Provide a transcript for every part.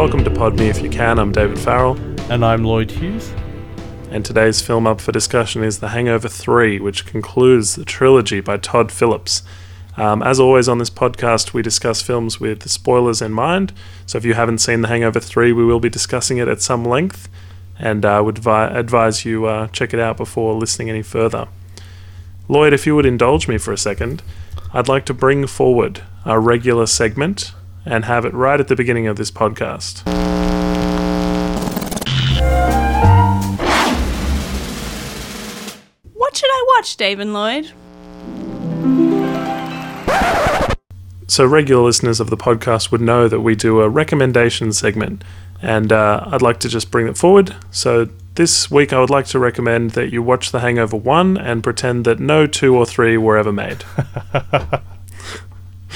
welcome to Pod Me If You Can. I'm David Farrell, And I'm Lloyd Hughes. and today's film up for discussion is The Hangover 3, which concludes the trilogy by Todd Phillips. Um, as always on this podcast, we discuss films with spoilers in mind. So if you haven't seen The Hangover 3, we will be discussing it at some length, and I would vi- advise you uh, check it out before listening any further. Lloyd, if you would indulge me for a second, I'd like to bring forward our regular segment and have it right at the beginning of this podcast. What should I watch, Dave and Lloyd? So, regular listeners of the podcast would know that we do a recommendation segment, and uh, I'd like to just bring it forward. So, this week I would like to recommend that you watch The Hangover 1 and pretend that no 2 or 3 were ever made.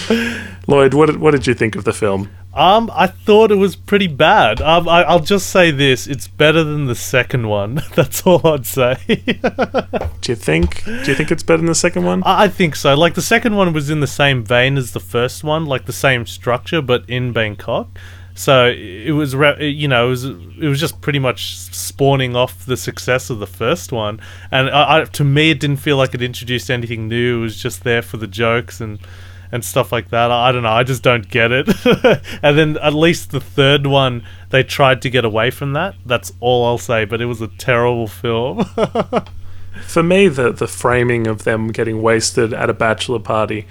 Lloyd, what did, what did you think of the film? Um, I thought it was pretty bad. Um, I, I'll just say this: it's better than the second one. That's all I'd say. Do you think? Do you think it's better than the second one? I I think so. Like the second one was in the same vein as the first one, like the same structure, but in Bangkok. So it was, you know, it was it was just pretty much spawning off the success of the first one. And I, I, to me, it didn't feel like it introduced anything new. It was just there for the jokes and and stuff like that. I, don't know. I just don't get it. and then at least the third one, they tried to get away from that. That's all I'll say. But it was a terrible film. For me, the the framing of them getting wasted at a bachelor party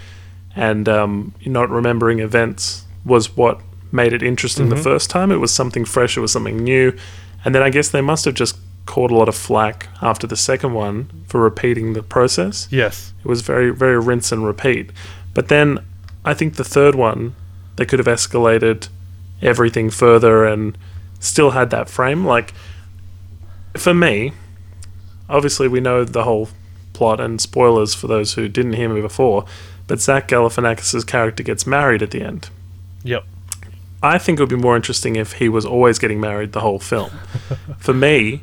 and um, not remembering events was what made it interesting the first time. It was something fresh. It was something new, and then I guess they must have just caught a lot of flack after the second one for repeating the process. yes. It was very very rinse and repeat. But then I think the third one they could have escalated everything further and still had that frame. Like for me, obviously we know the whole plot and spoilers for those who didn't hear me before, but Zach Galifianakis' character gets married at the end. Yep. I think it would be more interesting if he was always getting married the whole film. For me,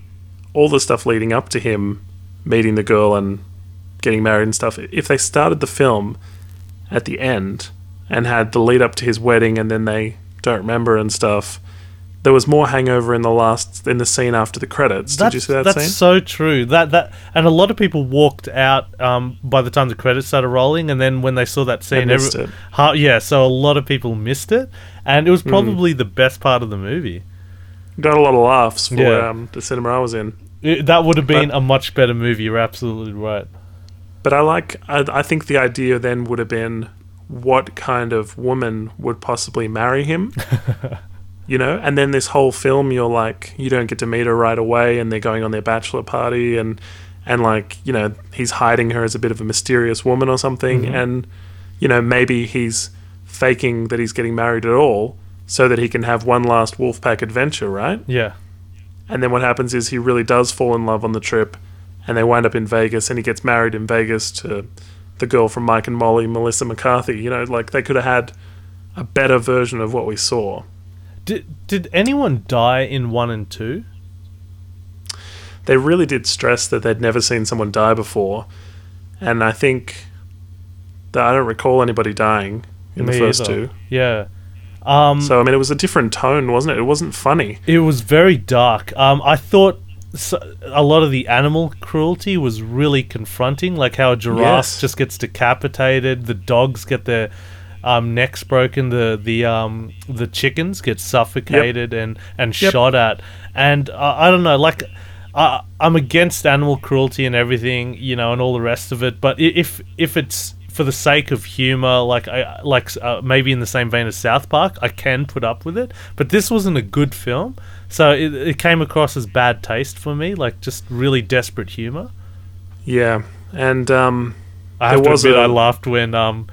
all the stuff leading up to him meeting the girl and getting married and stuff, if they started the film at the end and had the lead up to his wedding and then they don't remember and stuff, there was more hangover in the last in the scene after the credits. Did you see that scene? that's scene? so true. That that and a lot of people walked out um, by the time the credits started rolling, and then when they saw that scene, missed it. Ha- yeah, so a lot of people missed it, and it was Hmm. probably the best part of the movie. Got a lot of laughs for Yeah. um, the cinema I was in. It- that would have been But- a much better movie. You're absolutely right. But I like. I, I think the idea then would have been what kind of woman would possibly marry him. you know, and then this whole film, you're like, you don't get to meet her right away, and they're going on their bachelor party, and and like, you know, he's hiding her as a bit of a mysterious woman or something, mm-hmm. and you know, maybe he's faking that he's getting married at all, so that he can have one last Wolfpack adventure, right? Yeah, And then what happens is he really does fall in love on the trip, and they wind up in Vegas, and he gets married in Vegas to the girl from Mike and Molly, Melissa McCarthy. You know, like they could have had a better version of what we saw. did did anyone die in one and two? They really did stress that they'd never seen someone die before, and I think that I don't recall anybody dying in the Me first either. two. Yeah. Um, So I mean, it was a different tone, wasn't it? It wasn't funny. It was very dark. Um, I thought so, a lot of the animal cruelty was really confronting, like how a giraffe Yes. just gets decapitated, the dogs get their um, necks broken, the the um, the chickens get suffocated and and Yep. shot at, and uh, I don't know, like. I I'm against animal cruelty and everything, you know, and all the rest of it. But if if it's for the sake of humor, like I like uh, maybe in the same vein as South Park, I can put up with it. But this wasn't a good film, so it, it came across as bad taste for me, like just really desperate humor. Yeah, and um, I have to admit, a- I laughed when um,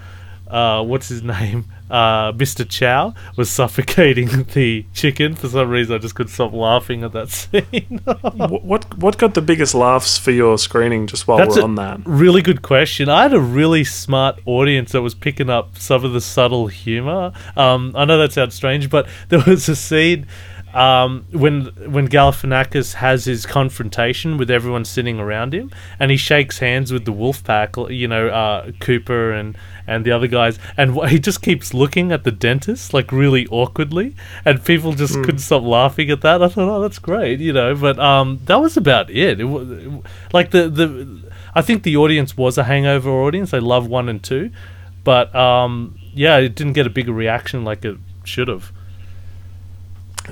uh, what's his name, uh, Mr. Chow was suffocating the chicken. For some reason, I just couldn't stop laughing at that scene. what what got the biggest laughs for your screening? Just while That's we're on that. really good question. I had a really smart audience that was picking up some of the subtle humor. Um, I know that sounds strange, but there was a scene um, when when Galifianakis has his confrontation with everyone sitting around him, and he shakes hands with the wolf pack, you know, uh, Cooper and and the other guys, and he just keeps looking at the dentist like really awkwardly, and people just couldn't stop laughing at that. I thought, oh, that's great, you know. But um, that was about it. It was like the the. I think the audience was a Hangover audience. They love one and two, but um, yeah, it didn't get a bigger reaction like it should have.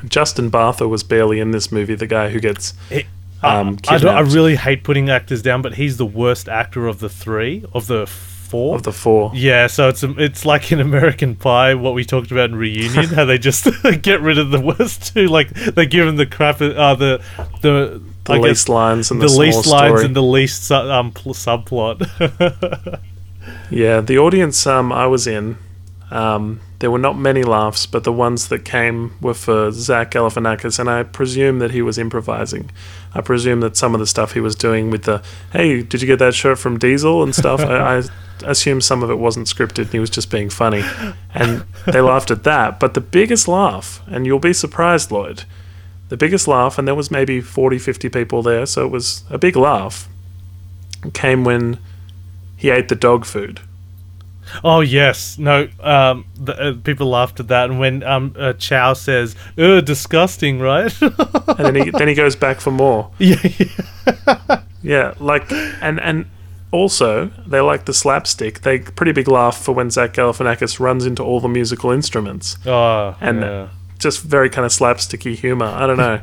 Justin Bartha was barely in this movie. The guy who gets um, I, don't- I really hate putting actors down, but he's the worst actor of the three of the four. of the four. yeah, so it's it's like in American Pie, what we talked about in Reunion, how they just get rid of the worst two. Like they give him the crap, uh, the the The I least guess lines and the, the, least lines story. and the least su- um pl- subplot. Yeah, the audience um, I was in, um, there were not many laughs, but the ones that came were for Zach Galifianakis, and I presume that he was improvising. I presume that some of the stuff he was doing with the "Hey, did you get that shirt from Diesel?" and stuff. I, I assume some of it wasn't scripted, and he was just being funny, and they laughed at that. But the biggest laugh, and you'll be surprised, Lloyd, the biggest laugh, and there was maybe 40, 50 people there, so it was a big laugh, came when he ate the dog food. Oh yes, no, um, the, uh, people laughed at that, and when um uh, Chow says, "Uh, disgusting," right? and then he then he goes back for more. yeah, yeah. Yeah, like and and also they like the slapstick. They pretty big laugh for when Zach Galifianakis runs into all the musical instruments. Oh, And- yeah. Just very kind of slapsticky humor. I don't know.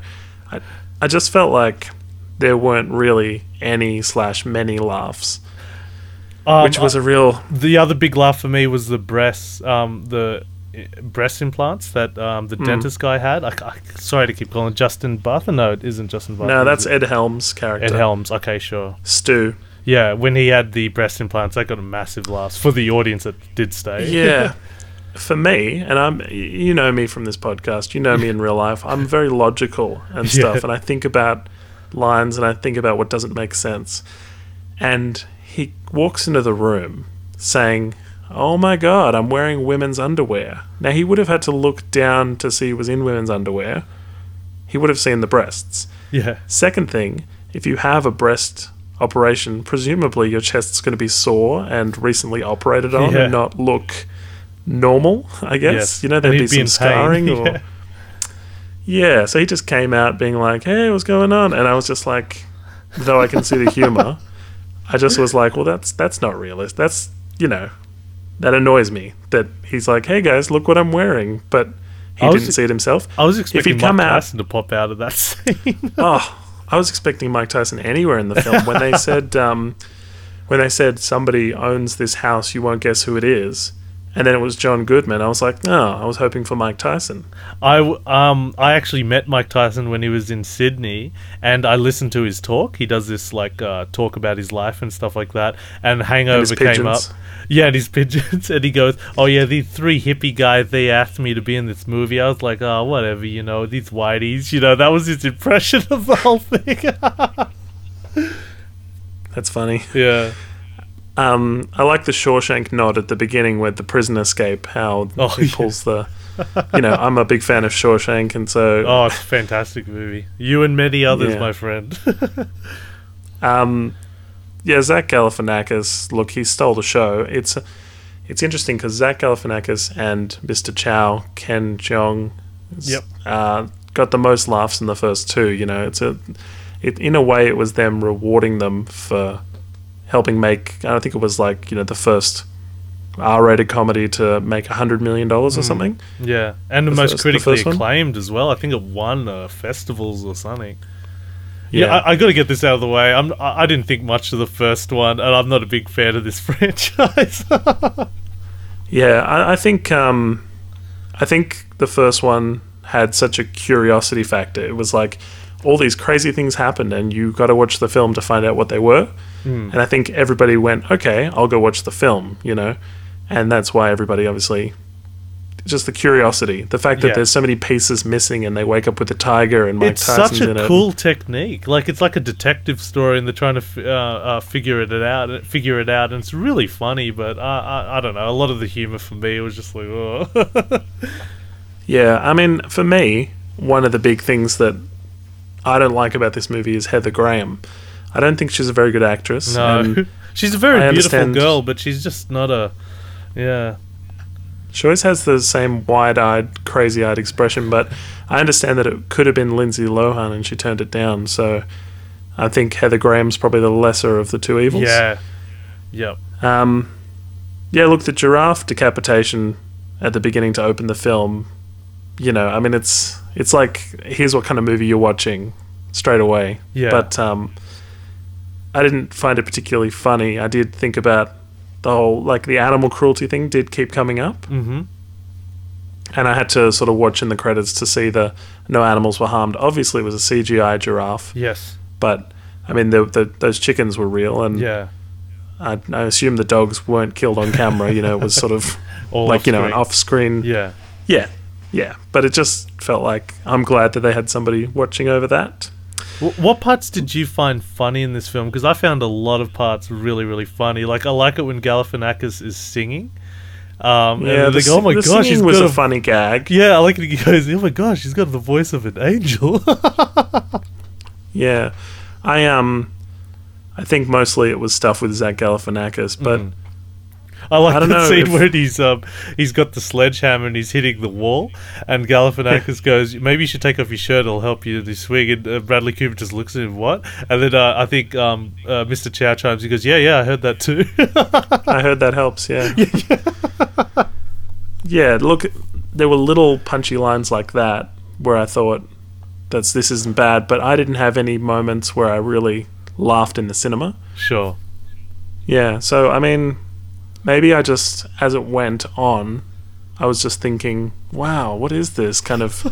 I I just felt like there weren't really any slash many laughs, Um, which was a real the other big laugh for me was the breasts, um, the uh, breast implants that um, the dentist guy had. I, I, sorry to keep calling it Justin Bartha. No, it isn't Justin Bartha. no. That's? Ed Helms' character. Ed Helms. Okay, sure. Stu. Yeah, when he had the breast implants, that got a massive laugh for the audience that did stay. Yeah. For me, and I'm, you know me from this podcast, you know me in real life, I'm very logical and stuff, Yeah. and I think about lines and I think about what doesn't make sense. And he walks into the room saying, Oh my god, I'm wearing women's underwear. Now, he would have had to look down to see he was in women's underwear. He would have seen the breasts. yeah, Second thing, if you have a breast operation, presumably your chest's going to be sore and recently operated on Yeah. and not look normal, I guess. Yes. You know, there'd be some scarring or. Yeah. Yeah, so he just came out being like, hey, what's going on? And I was just like, though I can see the humor, I just was like, well, that's that's not realistic. That's, you know, that annoys me that he's like, hey guys, look what I'm wearing. But he didn't see it himself. I was expecting he'd come Mike out- Tyson to pop out of that scene. Oh, I was expecting Mike Tyson anywhere in the film when they said um, when they said somebody owns this house, you won't guess who it is, and then it was John Goodman. I was like, no, I was hoping for Mike Tyson. I um I actually met Mike Tyson when he was in Sydney, and I listened to his talk. He does this like uh, talk about his life and stuff like that. And Hangover his came up. Yeah, and his pigeons, and he goes, "Oh yeah, these three hippie guys. They asked me to be in this movie." I was like, "Oh, whatever, you know, these whiteys." You know, that was his impression of the whole thing. That's funny. yeah. Um, I like the Shawshank nod at the beginning with the prison escape. How Oh, he yeah. pulls the, you know, I'm a big fan of Shawshank, and so Oh, it's a fantastic movie. You and many others, Yeah. my friend. Um, yeah, Zach Galifianakis. Look, he stole the show. It's it's interesting because Zach Galifianakis and Mr. Chow Ken Jeong, Yep. uh, got the most laughs in the first two. You know, it's a it in a way it was them rewarding them for helping make. I think it was like you know the first R-rated comedy to make a hundred million dollars or Mm. something. yeah, and the, The most first- critically one? acclaimed as well. I think it won uh, festivals or something. Yeah. Yeah, I, I got to get this out of the way. I'm, I, I didn't think much of the first one, and I'm not a big fan of this franchise. Yeah, I, I think um, I think the first one had such a curiosity factor. It was like all these crazy things happened, and you got to watch the film to find out what they were. And I think everybody went, "Okay, I'll go watch the film," you know, and that's why everybody obviously just the curiosity, the fact that Yeah. there's so many pieces missing, and they wake up with a tiger and Mike it's Tyson's such in a it. cool technique. Like it's like a detective story, and they're trying to f- uh, uh, figure it out. Figure it out, and it's really funny. But I, I, I don't know. A lot of the humor for me was just like, oh, Yeah, I mean, for me, one of the big things that I don't like about this movie is Heather Graham. I don't think she's a very good actress. No, she's a very I beautiful girl, but she's just not a. Yeah, She always has the same wide-eyed, crazy-eyed expression, but I understand that it could have been Lindsay Lohan and she turned it down. So I think Heather Graham's probably the lesser of the two evils. yeah, yep. Um, yeah, look, the giraffe decapitation at the beginning to open the film. You know, I mean, it's it's like here's what kind of movie you're watching straight away. Yeah. But um, I didn't find it particularly funny. I did think about the whole like the animal cruelty thing did keep coming up, Mm-hmm. and I had to sort of watch in the credits to see the no animals were harmed. Obviously, it was a CGI giraffe, Yes. but I mean, the, the those chickens were real, and Yeah. I, I assume the dogs weren't killed on camera. You know, it was sort of All like you know an off-screen. Yeah. yeah, yeah. But it just felt like I'm glad that they had somebody watching over that. Wh- What parts did you find funny in this film? Because I found a lot of parts really, really funny. Like I like it when Galifianakis is singing. Um, Yeah, the, they go, "Oh my the gosh, singing was a a funny gag. Yeah, I like it. He goes, "Oh my gosh, he's got the voice of an angel." Yeah, I um, I think mostly it was stuff with Zach Galifianakis, but Mm. I like I don't the know scene if- where he's um he's got the sledgehammer and he's hitting the wall, and Galifianakis goes, "Maybe you should take off your shirt; it'll help you to swing." And uh, Bradley Cooper just looks at him, "What?" And then uh, I think um uh, Mr. Chow chimes. He goes, "Yeah, yeah, I heard that too." I heard that helps. Yeah. yeah. Look, there were little punchy lines like that where I thought that's this isn't bad, but I didn't have any moments where I really laughed in the cinema. sure. Yeah, so I mean, maybe I just, as it went on, I was just thinking, wow, what is this? Kind of,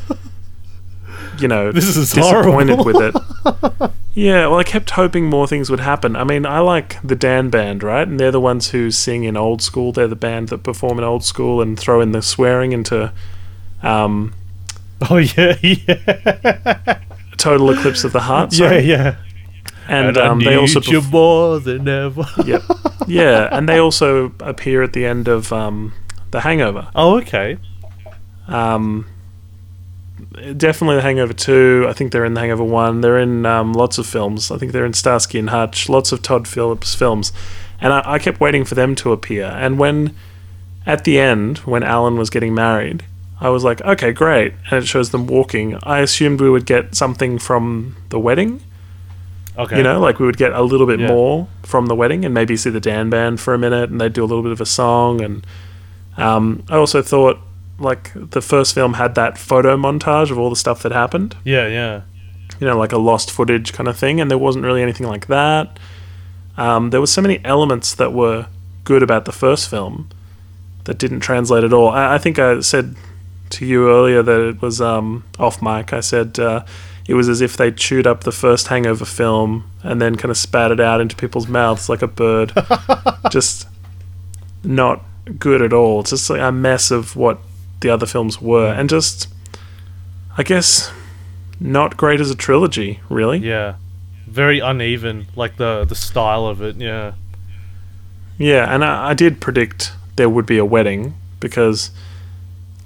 you know, This is disappointed horrible. with it. Yeah, well, I kept hoping more things would happen. I mean, I like the Dan Band, right? And they're the ones who sing in old school. They're the band that perform in old school and throw in the swearing into um, Oh yeah, yeah, Total Eclipse of the Heart. yeah, sorry. yeah. And, I um, need they also you perf- more than ever. Yep. yeah, and they also appear at the end of um, The Hangover. Oh, okay. Um, definitely The Hangover 2. I think they're in The Hangover 1. They're in um, lots of films. I think they're in Starsky and Hutch, lots of Todd Phillips films. And I, I kept waiting for them to appear. And when, at the end, when Alan was getting married, I was like, okay, great. And it shows them walking. I assumed we would get something from the wedding. Okay. You know, like we would get a little bit Yeah. more from the wedding and maybe see the Dan band for a minute and they'd do a little bit of a song. And um, I also thought, like, the first film had that photo montage of all the stuff that happened, Yeah, yeah. you know, like a lost footage kind of thing. And there wasn't really anything like that. Um, there were so many elements that were good about the first film that didn't translate at all. I, I think I said to you earlier that it was um, off mic. I said uh, it was as if they chewed up the first Hangover film and then kind of spat it out into people's mouths like a bird. just not good at all. It's just like a mess of what the other films were, and just I guess not great as a trilogy, really. Yeah. Very uneven, like the the style of it. Yeah. Yeah, and I, I did predict there would be a wedding because,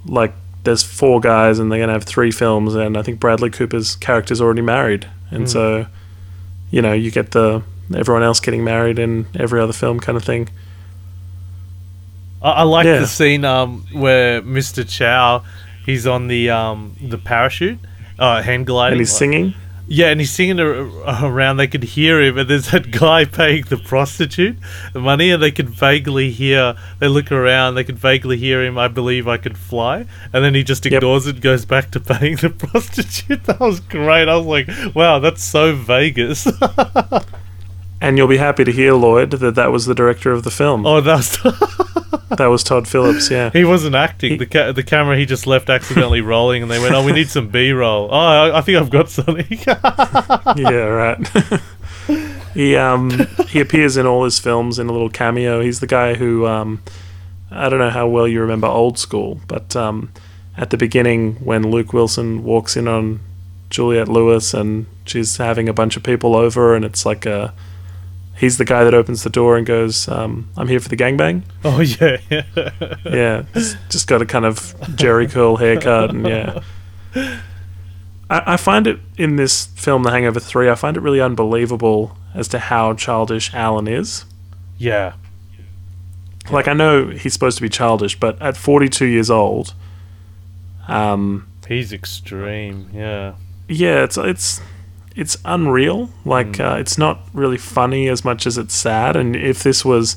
like, there's four guys and they're gonna have three films, and I think Bradley Cooper's character's already married, and Mm. so, you know, you get the everyone else getting married in every other film kind of thing. I, I like Yeah. the scene um where Mr. Chow he's on the um the parachute, uh hand gliding. And he's singing. Yeah, and he's singing uh, around. They could hear him, and there's that guy paying the prostitute the money, and they could vaguely hear. They look around, they could vaguely hear him. I believe I could fly, and then he just Yep. ignores it, goes back to paying the prostitute. That was great. I was like, wow, that's so Vegas. And you'll be happy to hear, Lloyd, that that was the director of the film. oh, that was. That was Todd Phillips, yeah. He wasn't acting. He- the ca- the camera he just left accidentally rolling, and they went, "Oh, we need some B roll." Oh, I, I think I've got something. yeah, right. he um he appears in all his films in a little cameo. He's the guy who um I don't know how well you remember old school, but um at the beginning when Luke Wilson walks in on Juliette Lewis and she's having a bunch of people over and it's like a he's the guy that opens the door and goes, um, I'm here for the gangbang. oh yeah, yeah. Yeah. just got a kind of Jheri curl haircut and yeah. I, I find it in this film, The Hangover 3, I find it really unbelievable as to how childish Alan is. Yeah. Like, I know he's supposed to be childish, but at 42 years old, um, He's extreme. Yeah. yeah, it's it's it's unreal. Like, Mm. uh, it's not really funny as much as it's sad. And if this was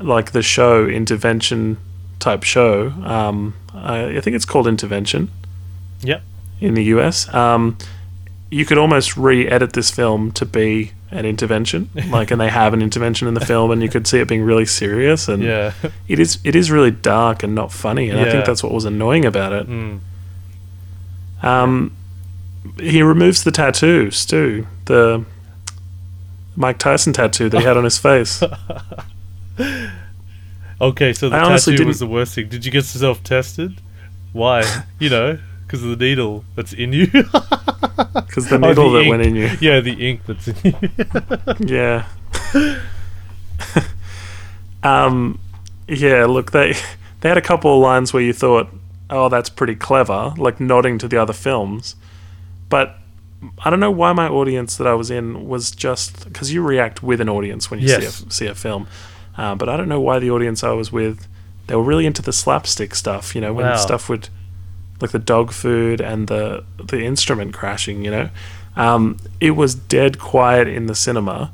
like the show intervention type show, um, I, I think it's called Intervention. Yep. in the US. Um, you could almost re-edit this film to be an intervention, like, and they have an intervention in the film, and you could see it being really serious, and Yeah. it is it is really dark and not funny, and I think that's what was annoying about it. Mm. Um, he removes the tattoos too. the Mike Tyson tattoo that he had on his face. Okay, so the I tattoo was didn't- the worst thing. Did you get yourself tested? Why? you know, because of the needle that's in you. Because the Oh, needle that ink. went in you. Yeah, the ink that's in you. Yeah. um, yeah. Look, they they had a couple of lines where you thought, "Oh, that's pretty clever," like nodding to the other films. But I don't know why my audience that I was in was just because you react with an audience when you Yes. see a, see a film. Uh, but I don't know why the audience I was with, they were really into the slapstick stuff. You know, when Wow. stuff would, like the dog food and the the instrument crashing. You know, um, it was dead quiet in the cinema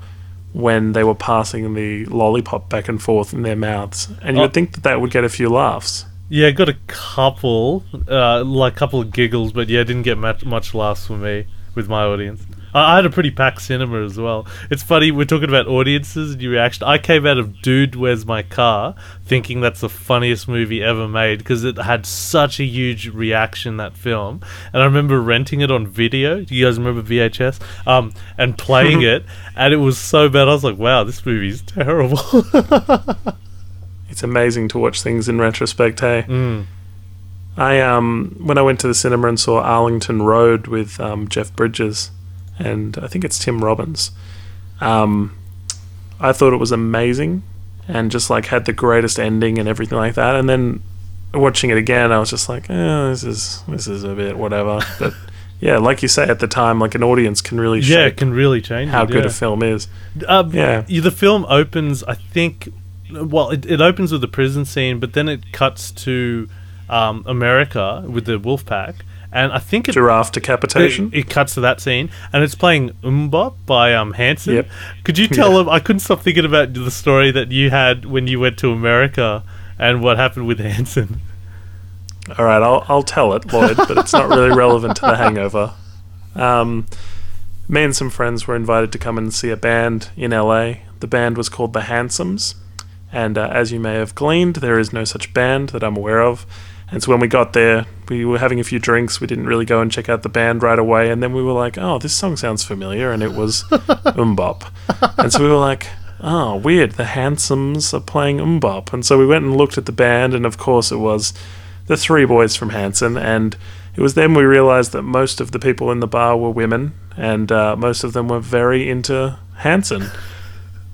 when they were passing the lollipop back and forth in their mouths, and you Oh. would think that that would get a few laughs. Yeah, got a couple, uh, like a couple of giggles, but yeah, didn't get much much laughs for me with my audience. I, I had a pretty packed cinema as well. It's funny we're talking about audiences and your reaction. I came out of Dude, Where's My Car, thinking that's the funniest movie ever made because it had such a huge reaction that film. And I remember renting it on video. Do you guys remember VHS? Um, and playing it, and it was so bad. I was like, wow, this movie's terrible. It's amazing to watch things in retrospect. Hey, mm. I um when I went to the cinema and saw Arlington Road with um, Jeff Bridges, and I think it's Tim Robbins. Um, I thought it was amazing, and just like had the greatest ending and everything like that. And then watching it again, I was just like, eh, this is this is a bit whatever. But yeah, like you say at the time, like an audience can really Yeah, it can really change how it, good a film is. Um, Yeah. yeah. The film opens, I think. Well, it, it opens with the prison scene, but then it cuts to um, America with the wolf pack, and I think it, Giraffe it, decapitation. it cuts to that scene, and it's playing MMMBop by um, Hanson. Yep. Could you tell him? I couldn't stop thinking about the story that you had when you went to America and what happened with Hanson. All right, I'll I'll tell it, Lloyd, but it's not really relevant to the Hangover. Um, me and some friends were invited to come and see a band in LA. The band was called the Handsomes, and uh, as you may have gleaned, there is no such band that I'm aware of. And so when we got there, we were having a few drinks. We didn't really go and check out the band right away, and then we were like, "Oh, this song sounds familiar," and it was MMMBop. And so we were like, "Oh, weird. The Handsomes are playing MMMBop." And so we went and looked at the band, and of course, it was the three boys from Hanson, and it was then we realized that most of the people in the bar were women, and uh, most of them were very into Hanson.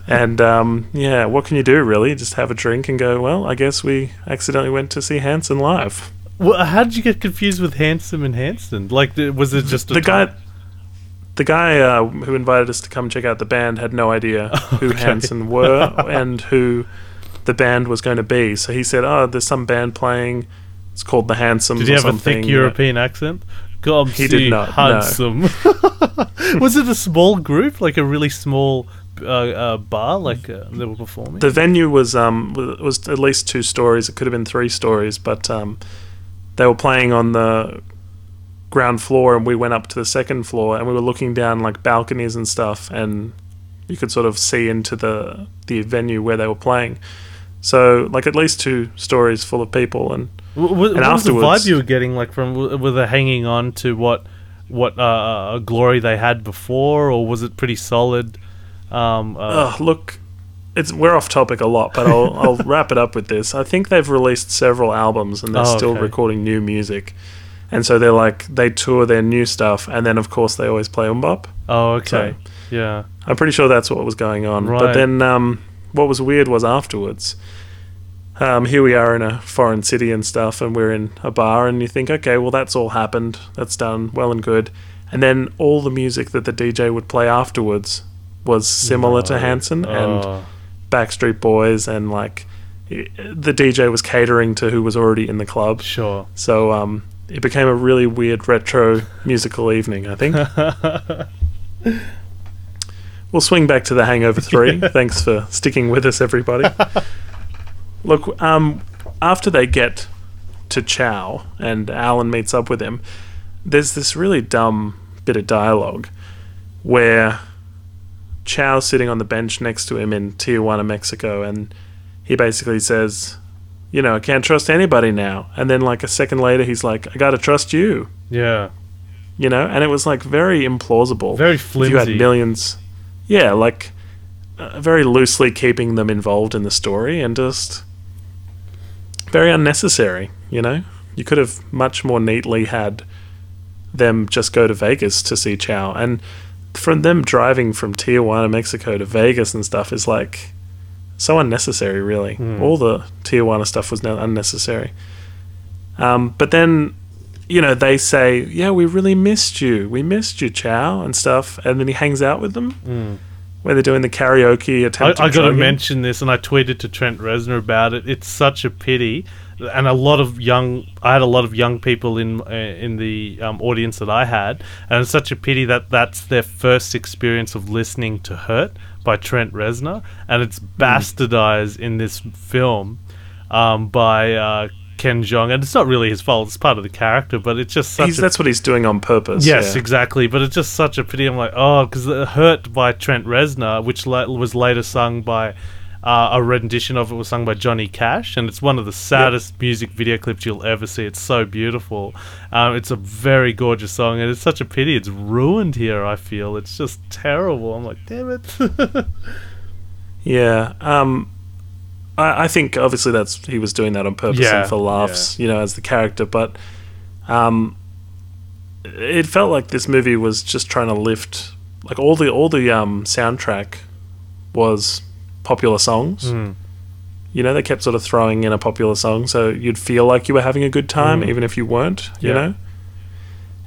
And um, yeah, what can you do really? Just have a drink and go. Well, I guess we accidentally went to see Hanson live. Well, how did you get confused with Handsome and Hanson? Like, was it just a The guy, the guy uh, who invited us to come check out the band had no idea who Okay. Hanson were and who the band was going to be. So he said, "Oh, there's some band playing. It's called the Handsomes." Did he have a thick European accent? God, He did not, no. Was it a small group, like a really small uh, uh, bar, like uh, they were performing? The venue was um was at least two stories. It could have been three stories, but um, they were playing on the ground floor, and we went up to the second floor, and we were looking down like balconies and stuff, and you could sort of see into the the venue where they were playing. So like at least two stories full of people, and W- w- what was the vibe you were getting, like from were they hanging on to what what uh, uh, glory they had before, or was it pretty solid? Um, uh, look, it's we're off topic a lot, but I'll I'll wrap it up with this. I think they've released several albums and they're Oh, still okay. recording new music, and so they're like they tour their new stuff, and then of course they always play MMMBop. oh, okay, so- yeah. I'm pretty sure that's what was going on. But Right. then um, what was weird was afterwards, um, here we are in a foreign city and stuff, and we're in a bar, and you think, okay, well, that's all happened. That's done well and good. And then all the music that the DJ would play afterwards was similar to Hanson and Oh, Backstreet Boys, and like the DJ was catering to who was already in the club. sure. So um, it became a really weird retro musical evening, I think. we'll swing back to The Hangover 3. Thanks for sticking with us, everybody. Look, um, after they get to Chow and Alan meets up with him, there's this really dumb bit of dialogue where Chow's sitting on the bench next to him in Tijuana, Mexico, and he basically says, you know, I can't trust anybody now. And then, like, a second later, he's like, I gotta trust you, Yeah. you know? And it was, like, very implausible. Very If you had millions. Yeah, like, uh, very loosely keeping them involved in the story and just very unnecessary, you know? You could have much more neatly had them just go to Vegas to see Chow. And from them driving from Tijuana, Mexico to Vegas and stuff is like so unnecessary, really. Hmm. All the Tijuana stuff was no- unnecessary. Um, but then, you know, they say, "Yeah, we really missed you. We missed you, Chow," and stuff. And then he hangs out with them Mm. where they're doing the karaoke I. I got to mention this, and I tweeted to Trent Reznor about it. It's such a pity, and a lot of young. I had a lot of young people in uh, in the um, audience that I had, and it's such a pity that that's their first experience of listening to "Hurt" by Trent Reznor, and it's Hmm. bastardized in this film um, by uh, Ken Jeong, and it's not really his fault; it's part of the character, but it's just such He's, a that's what he's doing on purpose. Yes, yeah. exactly. But it's just such a pity. I'm like, oh, because "Hurt" by Trent Reznor, which la- was later sung by uh, a rendition of it was sung by Johnny Cash, and it's one of the saddest music video clips you'll ever see. It's so beautiful. Um, it's a very gorgeous song, and it's such a pity it's ruined here. I feel it's just terrible. I'm like, damn it. Yeah. Um, I, I think obviously that's he was doing that on purpose Yeah, and for laughs, you know, as the character. But um, it felt like this movie was just trying to lift, like all the all the um, soundtrack was popular songs. Mm. You know, they kept sort of throwing in a popular song, so you'd feel like you were having a good time, Mm. even if you weren't. You Yeah. know.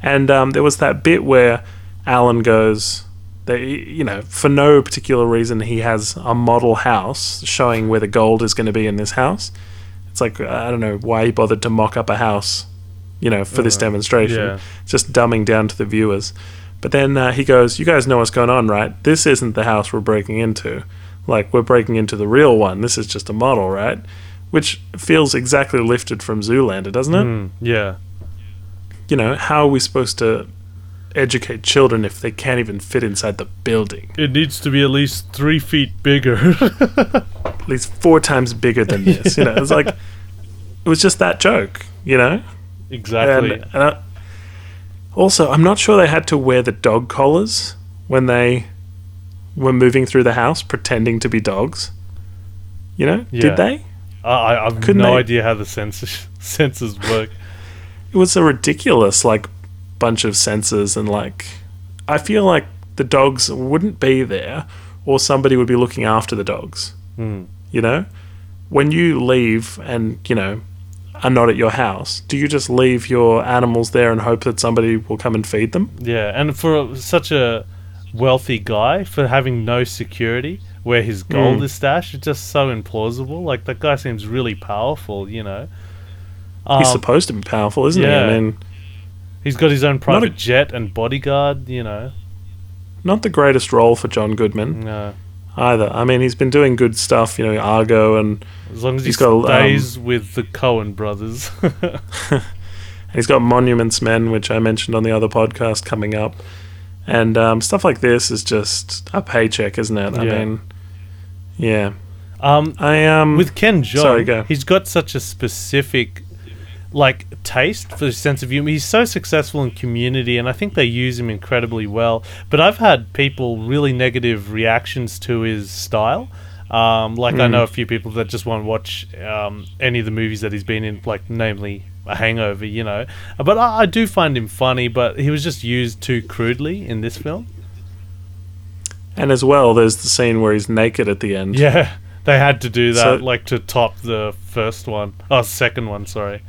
And um, there was that bit where Alan goes, that you know, for no particular reason, he has a model house showing where the gold is going to be in this house. It's like I don't know why he bothered to mock up a house, you know, for this Uh, demonstration. yeah. Just dumbing down to the viewers. But then uh, he goes, "You guys know what's going on, right? This isn't the house we're breaking into. Like we're breaking into the real one. This is just a model, right?" Which feels exactly lifted from Zoolander, doesn't it? Mm, yeah. You know, how are we supposed to educate children if they can't even fit inside the building? It needs to be at least three feet bigger. At least four times bigger than this. You know, it's like it was just that joke. You know, exactly. And, and I, also, I'm not sure they had to wear the dog collars when they were moving through the house pretending to be dogs. You know, Yeah. did they? I, I have Couldn't no they- idea how the sensors sensors work. It was a ridiculous like bunch of sensors and like I feel like the dogs wouldn't be there or somebody would be looking after the dogs. Hmm. You know, when you leave and you know are not at your house, do you just leave your animals there and hope that somebody will come and feed them? Yeah, and for such a wealthy guy, for having no security where his gold Mm. is stashed, it's just so implausible. Like that guy seems really powerful, you know. He's Um, supposed to be powerful, isn't yeah. he? I mean, he's got his own private a- jet and bodyguard, you know. not the greatest role for John Goodman No, either. I mean, he's been doing good stuff, you know, Argo, and as long as he He's got, um, with the Coen brothers. he's got Monuments Men, which I mentioned on the other podcast coming up, and um, stuff like this is just a paycheck, isn't it? I Yeah. mean, yeah, um, I um with Ken Jeong, sorry, go. he's got such a specific like taste for his sense of humor. He's so successful in community and I think they use him incredibly well. But I've had people really negative reactions to his style. Um, like I Mm. know a few people that just won't watch um, any of the movies that he's been in, like namely A Hangover, you know. But I, I do find him funny, but he was just used too crudely in this film. and as well, there's the scene where he's naked at the end. Yeah, They had to do that, So- like to top the first one. Oh, second one. Sorry.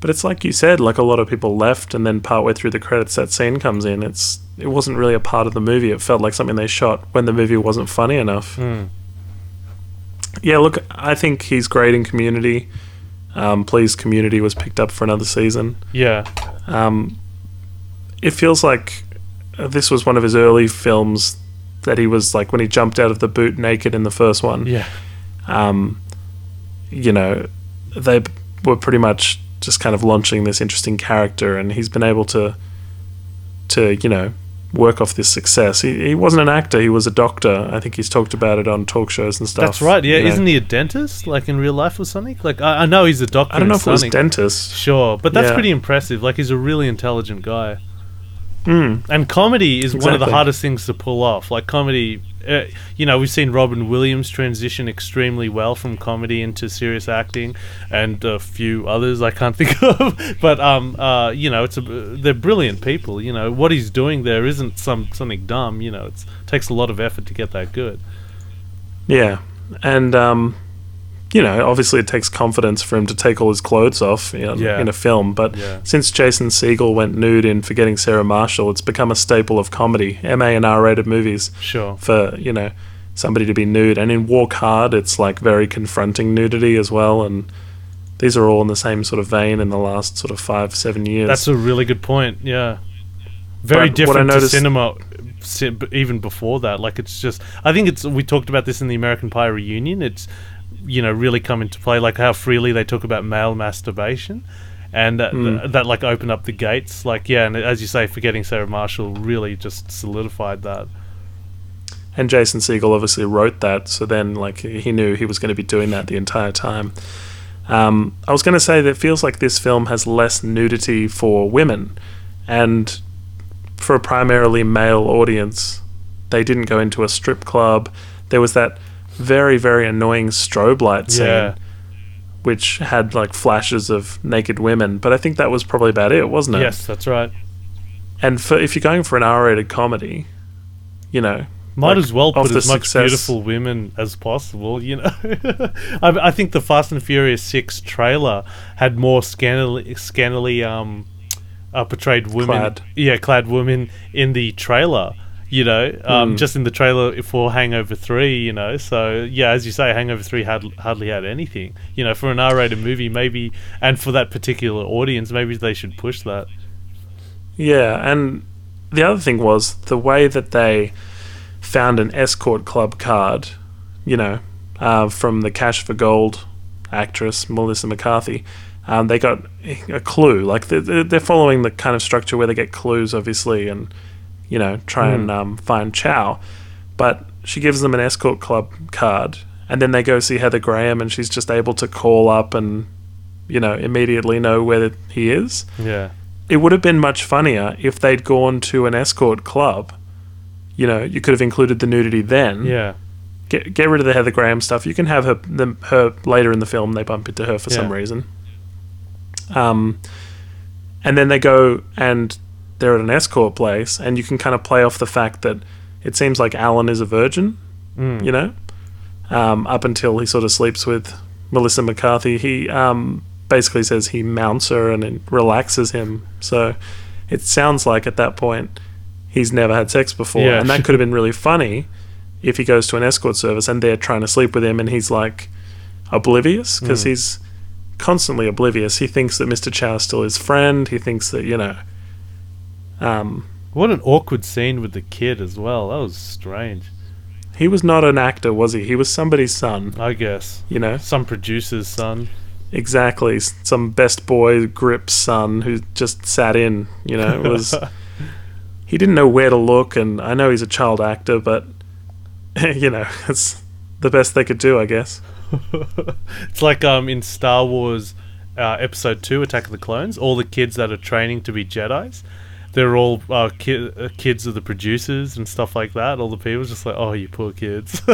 But it's like you said, like a lot of people left, and then partway through the credits, that scene comes in. It's it wasn't really a part of the movie. It felt like something they shot when the movie wasn't funny enough. Hmm. Yeah, look, I think he's great in Community. Um, Please, Community was picked up for another season. Yeah. Um, it feels like uh, this was one of his early films that he was like when he jumped out of the boot naked in the first one. Yeah. Um, you know, they were pretty much just kind of launching this interesting character, and he's been able to, to you know, work off this success. He, he wasn't an actor; he was a doctor. I think he's talked about it on talk shows and stuff. That's right. Yeah. you. Isn't he a dentist, like in real life or something? Like I, I know he's a doctor. I don't know if it was Sonic. dentist. Sure, but that's Yeah. pretty impressive. Like he's a really intelligent guy. Mm. And comedy is one of the hardest things to pull off. Like comedy, uh, you know, we've seen Robin Williams transition extremely well from comedy into serious acting, and a few others I can't think of. but um, uh, you know, it's a they're brilliant people. You know, what he's doing there isn't some something dumb. You know, it takes a lot of effort to get that good. Yeah, and um, you know, obviously it takes confidence for him to take all his clothes off in, Yeah. in a film. But Yeah. since Jason Segel went nude in Forgetting Sarah Marshall, it's become a staple of comedy, MA and R-rated movies Sure. for you know somebody to be nude. And in Walk Hard, it's like very confronting nudity as well. And these are all in the same sort of vein in the last sort of five, seven years. That's a really good point. Yeah, very But different to cinema. Even before that, like it's just. I think it's. We talked about this in the American Pie reunion. It's, you know, really come into play. Like how freely they talk about male masturbation, and that, Mm. that like open up the gates. Like yeah, and as you say, forgetting Sarah Marshall really just solidified that. and Jason Segel obviously wrote that, so then like he knew he was going to be doing that the entire time. Um, I was going to say that it feels like this film has less nudity for women, and for a primarily male audience, they didn't go into a strip club. There was that very very annoying strobe light scene, Yeah. which had like flashes of naked women, but I think that was probably about it, wasn't it? Yes, that's right. And for if you're going for an R-rated comedy, you know, Might Like, as well put as much success- beautiful women as possible, you know. I, I think the Fast and Furious Six trailer had more scantily, scantily um, uh, portrayed women, Clad. yeah, clad women in the trailer. You know, um, Hmm. just in the trailer for Hangover Three. You know, so yeah, as you say, Hangover Three had hardly had anything. You know, for an R-rated movie, maybe, and for that particular audience, maybe they should push that. Yeah, and the other thing was the way that they found an escort club card, you know, uh, from the Cash for Gold actress Melissa McCarthy. Um, they got a clue. Like they're they're following the kind of structure where they get clues, obviously, and you know try and um, find Chow. But she gives them an escort club card, and then they go see Heather Graham, and she's just able to call up and you know immediately know where he is Yeah, it would have been much funnier if they'd gone to an escort club. You know, you could have included the nudity then. yeah, Get get rid of the Heather Graham stuff. You can have her them, her later in the film. They bump into her for some reason. Um, and then they go and they're at an escort place, and you can kind of play off the fact that it seems like Alan is a virgin. Mm. You know, um, up until he sort of sleeps with Melissa McCarthy, he um, basically says he mounts her and it relaxes him. So it sounds like at that point he's never had sex before, Yeah. and that could have been really funny if he goes to an escort service and they're trying to sleep with him and he's like oblivious because Mm. he's constantly oblivious. He thinks that Mr. Chow is still his friend. He thinks that you know. Um, What an awkward scene with the kid as well. That was strange. he was not an actor, was he? He was somebody's son. I guess You know, some producer's son. Exactly. Some best boy grip son who just sat in, you know, it was he didn't know where to look and I know he's a child actor, but you know, it's the best they could do, I guess. It's like um in Star Wars uh, Episode Two, Attack of the Clones. All the kids that are training to be Jedi's, they're all uh, ki- uh, kids of the producers and stuff like that. All the people just like, oh, you poor kids.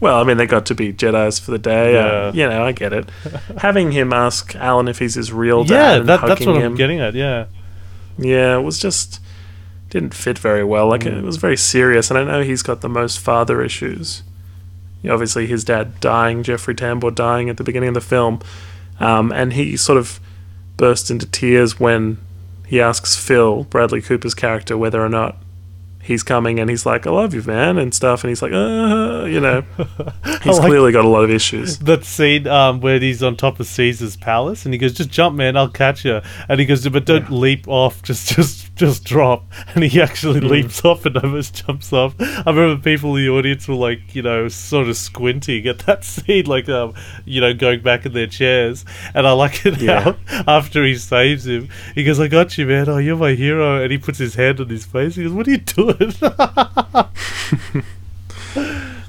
Well, I mean, they got to be Jedi's for the day. Yeah. Uh, you know, I get it. Having him ask Alan if he's his real dad yeah, and that, that's what him, I'm getting at. Yeah, yeah, it was just didn't fit very well. Like Mm. it was very serious, and I know he's got the most father issues. obviously his dad dying, Jeffrey Tambor dying at the beginning of the film, um, and he sort of bursts into tears when he asks Phil, Bradley Cooper's character, whether or not he's coming, and he's like, "I love you, man," and stuff, and he's like, uh, you know, he's like- clearly got a lot of issues. That scene um, where he's on top of Caesar's palace, and he goes, "Just jump, man! I'll catch you." And he goes, "But don't leap off. Just, just, just drop." And he actually Mm. leaps off and almost jumps off. I remember people in the audience were like, you know, sort of squinting at that scene, like, um, you know, going back in their chairs. And I like it Yeah. how after he saves him, he goes, "I got you, man. Oh, you're my hero." And he puts his hand on his face. He goes, "What are you doing?"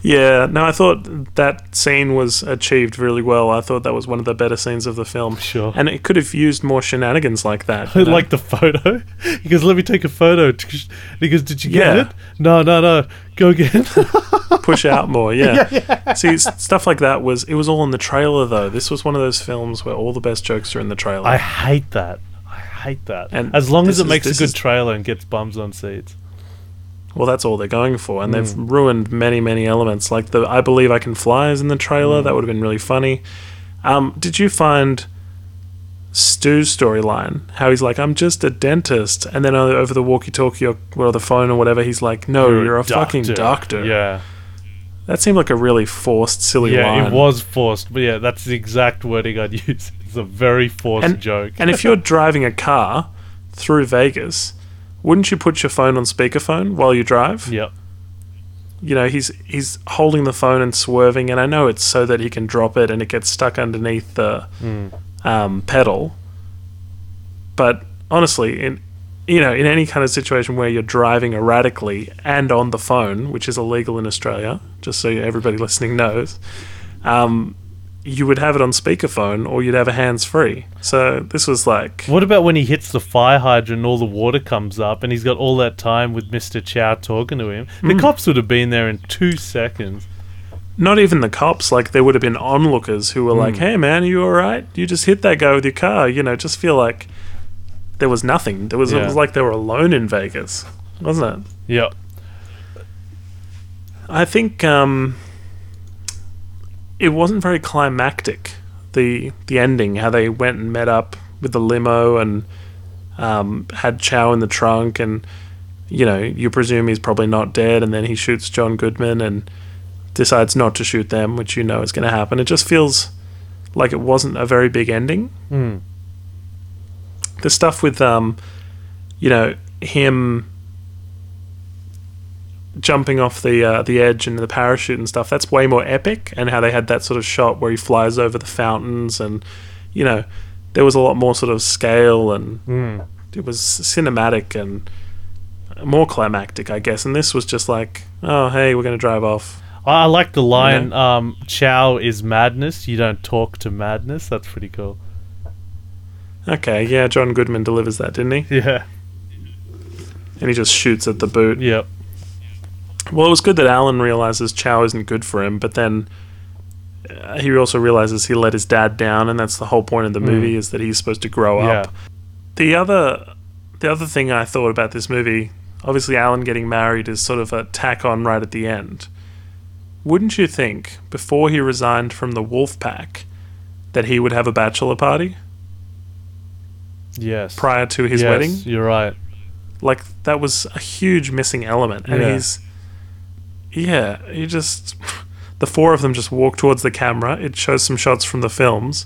Yeah, no, I thought that scene was achieved really well. I thought that was one of the better scenes of the film. Sure. And it could have used more shenanigans like that. you know? like the photo. He goes, "Let me take a photo." He goes, "Did you get Yeah. it?" No, no, no. Go again. push out more. Yeah. See, stuff like that was it was all in the trailer though. This was one of those films where all the best jokes are in the trailer. I hate that. I hate that. And as long as it is- makes a good is- trailer and gets bums on seats. Well, that's all they're going for, and Hmm. they've ruined many, many elements. Like the "I Believe I Can Fly" is in the trailer. Hmm. That would have been really funny. Um, did you find Stu's storyline? How he's like, "I'm just a dentist," and then over the walkie-talkie or, or the phone or whatever, he's like, "No, you're, a, fucking doctor." Yeah, That seemed like a really forced, silly yeah. line. It was forced, but yeah, that's the exact wording I'd use. It's a very forced And- joke. And if you're driving a car through Vegas, wouldn't you put your phone on speakerphone while you drive? yep. You know, he's he's holding the phone and swerving, and I know it's so that he can drop it and it gets stuck underneath the Mm. um, pedal. But honestly, in you know, in any kind of situation where you're driving erratically and on the phone, which is illegal in Australia, just so everybody listening knows, um, you would have it on speakerphone or you'd have a hands free. So this was like What about when he hits the fire hydrant and all the water comes up and he's got all that time with Mr. Chow talking to him? The Mm. cops would have been there in two seconds. not even the cops. Like there would have been onlookers who were like, Mm. "Hey man, are you all right? You just hit that guy with your car." You know, just feel like there was nothing. There was it was like they were alone in Vegas, wasn't it? Yep. I think um, it wasn't very climactic. The the ending, how they went and met up with the limo and um, had Chow in the trunk, and you know you presume he's probably not dead, and then he shoots John Goodman and decides not to shoot them, which you know is going to happen. It just feels like it wasn't a very big ending. Mm. The stuff with um, you know him jumping off the uh, the edge and the parachute and stuff. That's way more epic. And how they had that sort of shot where he flies over the fountains, and you know, there was a lot more sort of scale, and Mm. it was cinematic and more climactic, I guess. And this was just like, oh hey, we're going to drive off. I I like the line, um, Chow is madness, you don't talk to madness. That's pretty cool. Okay, yeah, John Goodman delivers that, didn't he? Yeah. And he just shoots at the boot. Yep. Well, it was good that Alan realizes Chow isn't good for him, but then uh, he also realizes he let his dad down, and that's the whole point of the Mm. movie is that he's supposed to grow Yeah. up. The other, the other thing I thought about this movie, obviously Alan getting married is sort of a tack on right at the end. Wouldn't you think before he resigned from the Wolf Pack that he would have a bachelor party Yes. prior to his Yes, wedding? You're right. like that was a huge missing element and Yeah. he's yeah you just the four of them just walk towards the camera it shows some shots from the films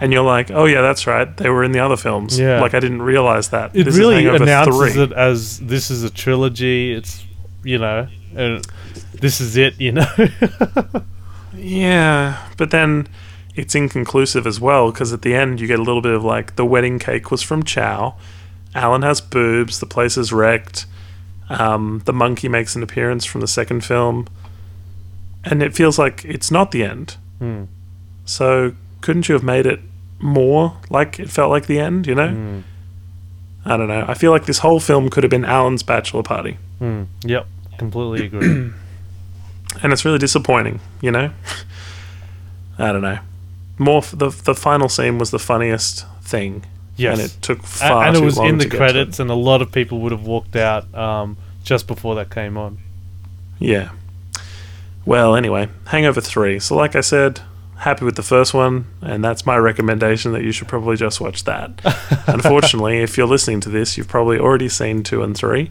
and you're like oh yeah that's right they were in the other films Yeah. like i didn't realize that It This is really announces 3. it as this is a trilogy. It's, you know, and this is it, you know? yeah but then it's inconclusive as well because at the end you get a little bit of like the wedding cake was from chow alan has boobs the place is wrecked um, the monkey makes an appearance from the second film and it feels like it's not the end Hmm. So couldn't you have made it more like it felt like the end, you know? Hmm. I don't know. I feel like this whole film could have been Alan's bachelor party. Hmm. Yep. Completely agree. And it's really disappointing, you know? I don't know. More f- the the final scene was the funniest thing. Yes. And it took far and it too was long in the to get to it. credits, and a lot of people would have walked out um, just before that came on. Yeah. Well, anyway, Hangover 3. So, like I said, happy with the first one, and that's my recommendation that you should probably just watch that. Unfortunately, if you're listening to this, you've probably already seen 2 and 3,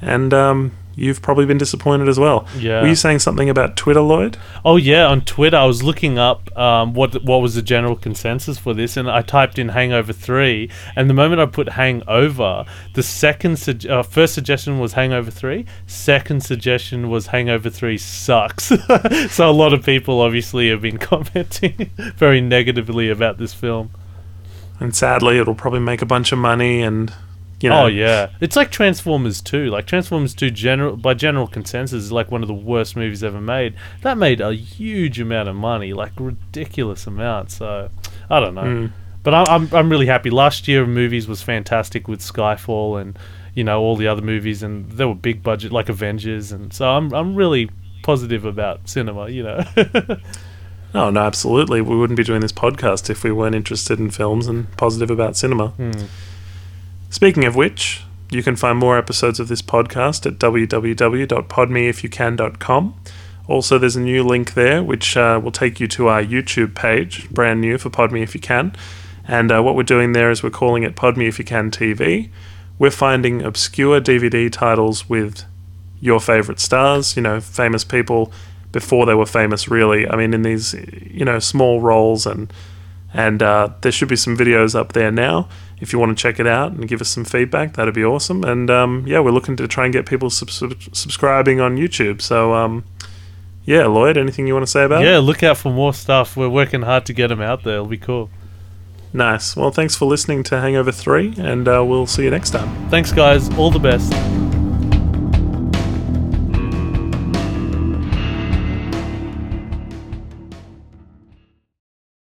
and um, you've probably been disappointed as well. Yeah. Were you saying something about Twitter, Lloyd? Oh yeah, on Twitter I was looking up um, what what was the general consensus for this, and I typed in Hangover Three, and the moment I put Hangover, the second sug- uh, first suggestion was Hangover Three, second suggestion was Hangover Three sucks. so a lot of people obviously have been commenting very negatively about this film. And sadly, it'll probably make a bunch of money, and you know, Oh yeah, it's like Transformers Two. Like Transformers Two, general by general consensus, is like one of the worst movies ever made. That made a huge amount of money, like ridiculous amount. So I don't know, Mm. but I'm, I'm I'm really happy. Last year of movies was fantastic with Skyfall and you know all the other movies, and there were big budget like Avengers, and so I'm I'm really positive about cinema. You know. Oh no, absolutely. We wouldn't be doing this podcast if we weren't interested in films and positive about cinema. Hmm. Speaking of which, you can find more episodes of this podcast at www.podmeifyoucan.com. Also, there's a new link there which uh, will take you to our YouTube page, brand new for Pod Me If You Can. And uh, what we're doing there is we're calling it Pod Me If You Can TV. We're finding obscure DVD titles with your favorite stars, you know, famous people before they were famous, really. I mean, in these, you know, small roles, and and uh, there should be some videos up there now. If you want to check it out and give us some feedback, that'd be awesome. And um, yeah, we're looking to try and get people sub- sub- subscribing on YouTube. So um, yeah, Lloyd, anything you want to say about it? yeah, look out for more stuff. We're working hard to get them out there. It'll be cool. Nice. Well, thanks for listening to Hangover 3, and uh, we'll see you next time. Thanks, guys. All the best.